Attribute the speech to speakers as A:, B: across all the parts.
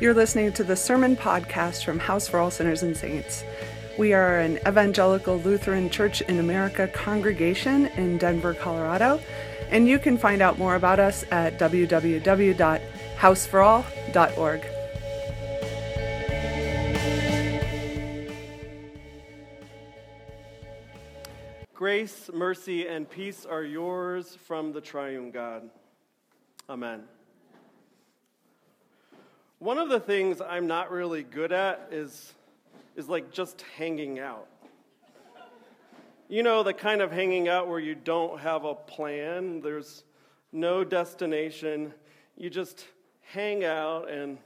A: You're listening to the Sermon Podcast from House for All Sinners and Saints. We are an evangelical Lutheran Church in America congregation in Denver, Colorado, and you can find out more about us at www.houseforall.org.
B: Grace, mercy, and peace are yours from the triune God. Amen. One of the things I'm not really good at is, is like just hanging out. You know, the kind of hanging out where you don't have a plan, there's no destination, you just hang out and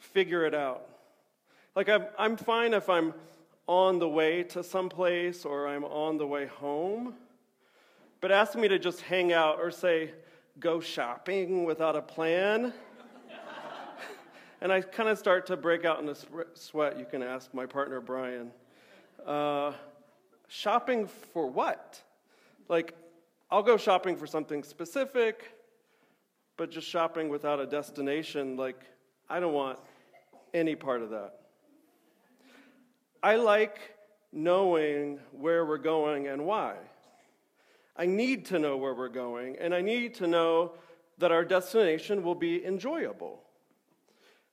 B: figure it out. Like, I'm, I'm fine if I'm on the way to someplace or I'm on the way home, but ask me to just hang out or say, go shopping without a plan and I kind of start to break out in a sweat. You can ask my partner, Brian. Uh, shopping for what? Like, I'll go shopping for something specific, but just shopping without a destination, like, I don't want any part of that. I like knowing where we're going and why. I need to know where we're going, and I need to know that our destination will be enjoyable.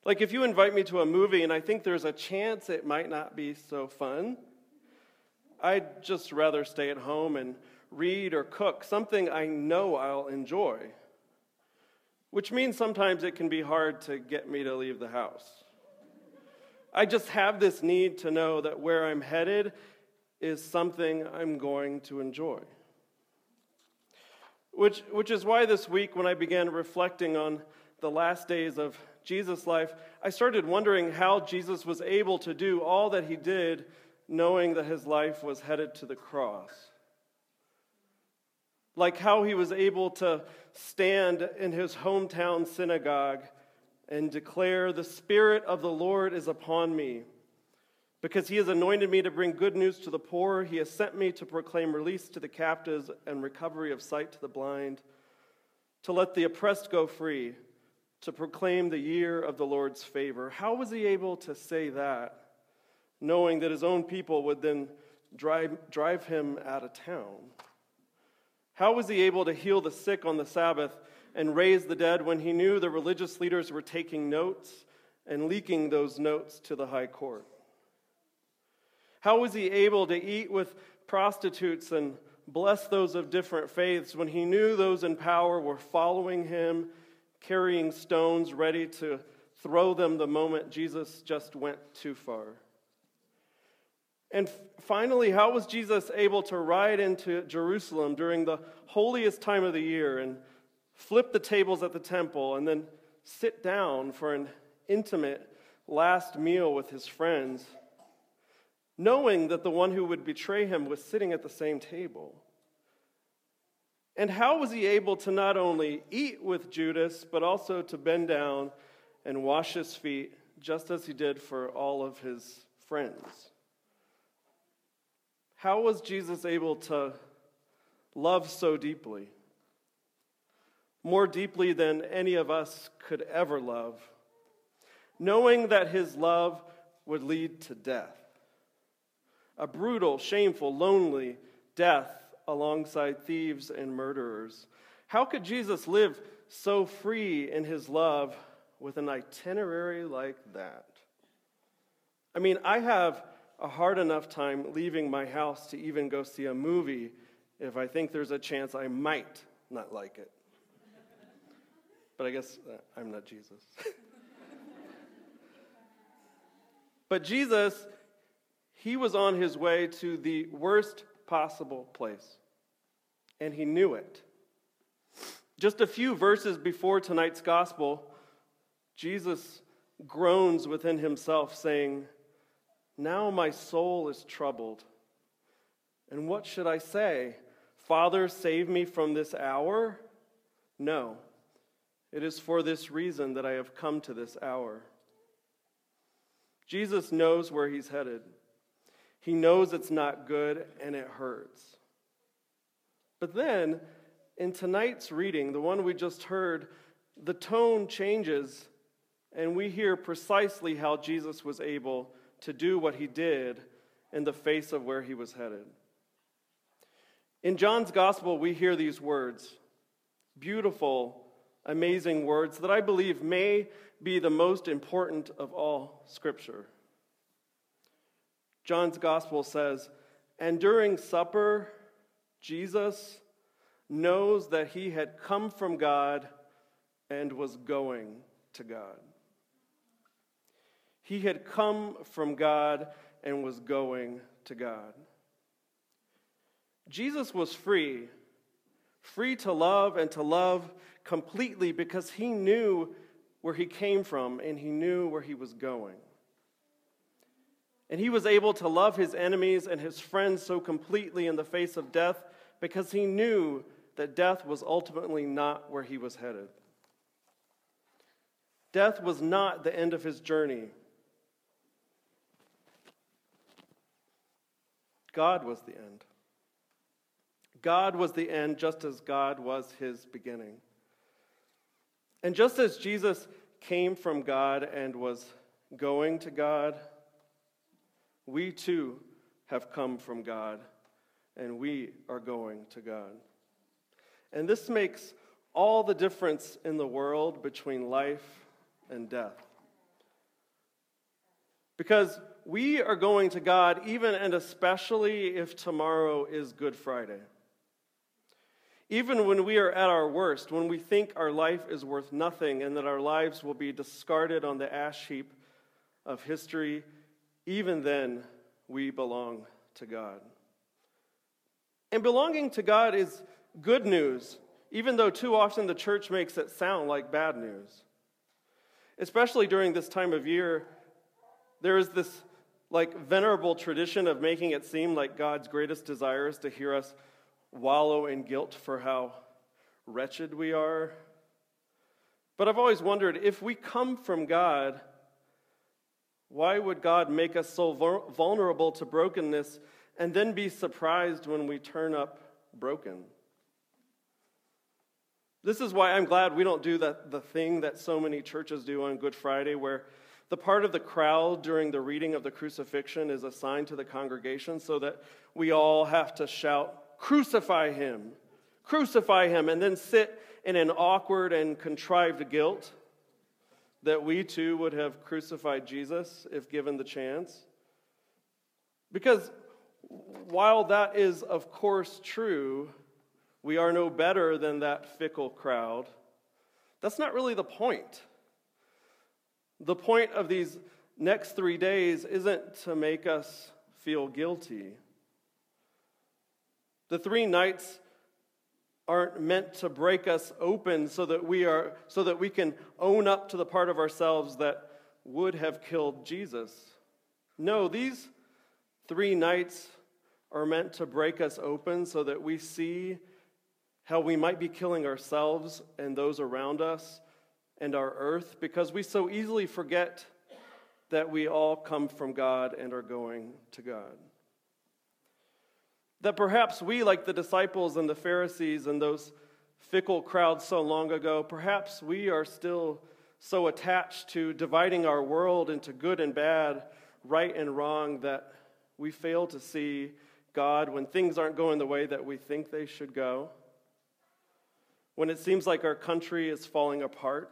B: Like if you invite me to a movie and I think there's a chance it might not be so fun, I'd just rather stay at home and read or cook something I know I'll enjoy. Which means sometimes it can be hard to get me to leave the house. I just have this need to know that where I'm headed is something I'm going to enjoy. Which, which is why this week, when I began reflecting on the last days of Jesus' life, I started wondering how Jesus was able to do all that he did, knowing that his life was headed to the cross. Like how he was able to stand in his hometown synagogue and declare, The Spirit of the Lord is upon me. Because he has anointed me to bring good news to the poor, he has sent me to proclaim release to the captives and recovery of sight to the blind, to let the oppressed go free to proclaim the year of the Lord's favor. How was he able to say that, knowing that his own people would then drive, drive him out of town? How was he able to heal the sick on the Sabbath and raise the dead when he knew the religious leaders were taking notes and leaking those notes to the high court? How was he able to eat with prostitutes and bless those of different faiths when he knew those in power were following him carrying stones ready to throw them the moment Jesus just went too far. And finally, how was Jesus able to ride into Jerusalem during the holiest time of the year and flip the tables at the temple and then sit down for an intimate last meal with his friends, knowing that the one who would betray him was sitting at the same table? And how was he able to not only eat with Judas, but also to bend down and wash his feet, just as he did for all of his friends? How was Jesus able to love so deeply? More deeply than any of us could ever love, knowing that his love would lead to death. A brutal, shameful, lonely death alongside thieves and murderers. How could Jesus live so free in his love with an itinerary like that? I mean, I have a hard enough time leaving my house to even go see a movie if I think there's a chance I might not like it. But I guess uh, I'm not Jesus. but Jesus, he was on his way to the worst possible place. And he knew it. Just a few verses before tonight's gospel, Jesus groans within himself, saying, Now my soul is troubled. And what should I say? Father, save me from this hour? No. It is for this reason that I have come to this hour. Jesus knows where he's headed. He knows it's not good and it hurts. But then, in tonight's reading, the one we just heard, the tone changes and we hear precisely how Jesus was able to do what he did in the face of where he was headed. In John's gospel, we hear these words beautiful, amazing words that I believe may be the most important of all scripture. John's gospel says, And during supper, Jesus knows that he had come from God and was going to God. He had come from God and was going to God. Jesus was free, free to love and to love completely because he knew where he came from and he knew where he was going. And he was able to love his enemies and his friends so completely in the face of death because he knew that death was ultimately not where he was headed. Death was not the end of his journey. God was the end. God was the end just as God was his beginning. And just as Jesus came from God and was going to God, we too have come from God and we are going to God. And this makes all the difference in the world between life and death. Because we are going to God even and especially if tomorrow is Good Friday. Even when we are at our worst, when we think our life is worth nothing and that our lives will be discarded on the ash heap of history, even then we belong to God. And belonging to God is good news, even though too often the church makes it sound like bad news. Especially during this time of year, there is this like venerable tradition of making it seem like God's greatest desire is to hear us wallow in guilt for how wretched we are. But I've always wondered if we come from God, why would God make us so vulnerable to brokenness and then be surprised when we turn up broken? This is why I'm glad we don't do that, the thing that so many churches do on Good Friday, where the part of the crowd during the reading of the crucifixion is assigned to the congregation so that we all have to shout, Crucify him, crucify him, and then sit in an awkward and contrived guilt that we too would have crucified Jesus if given the chance. Because while that is, of course, true, we are no better than that fickle crowd. That's not really the point. The point of these next three days isn't to make us feel guilty. The three nights aren't meant to break us open so that we are so that we can own up to the part of ourselves that would have killed Jesus. No, these three nights are meant to break us open so that we see how we might be killing ourselves and those around us and our earth because we so easily forget that we all come from God and are going to God. That perhaps we, like the disciples and the Pharisees and those fickle crowds so long ago, perhaps we are still so attached to dividing our world into good and bad, right and wrong, that we fail to see God when things aren't going the way that we think they should go. When it seems like our country is falling apart.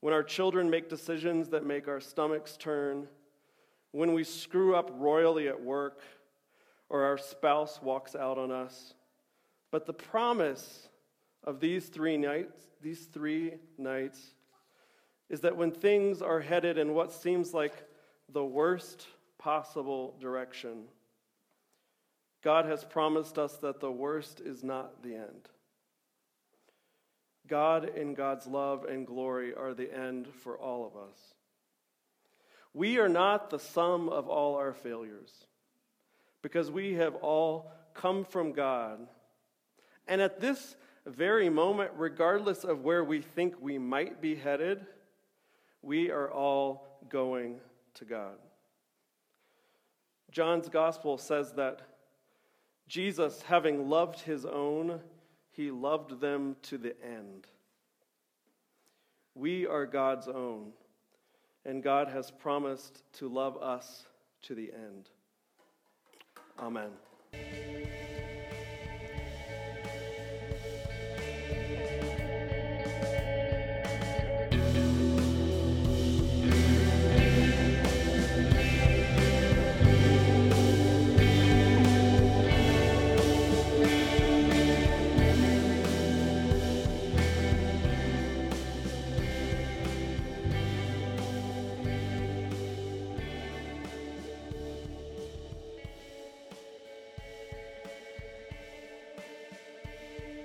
B: When our children make decisions that make our stomachs turn. When we screw up royally at work or our spouse walks out on us. But the promise of these three nights, these three nights, is that when things are headed in what seems like the worst possible direction, God has promised us that the worst is not the end. God in God's love and glory are the end for all of us. We are not the sum of all our failures because we have all come from God. And at this very moment, regardless of where we think we might be headed, we are all going to God. John's gospel says that Jesus, having loved his own, he loved them to the end. We are God's own, and God has promised to love us to the end. Amen.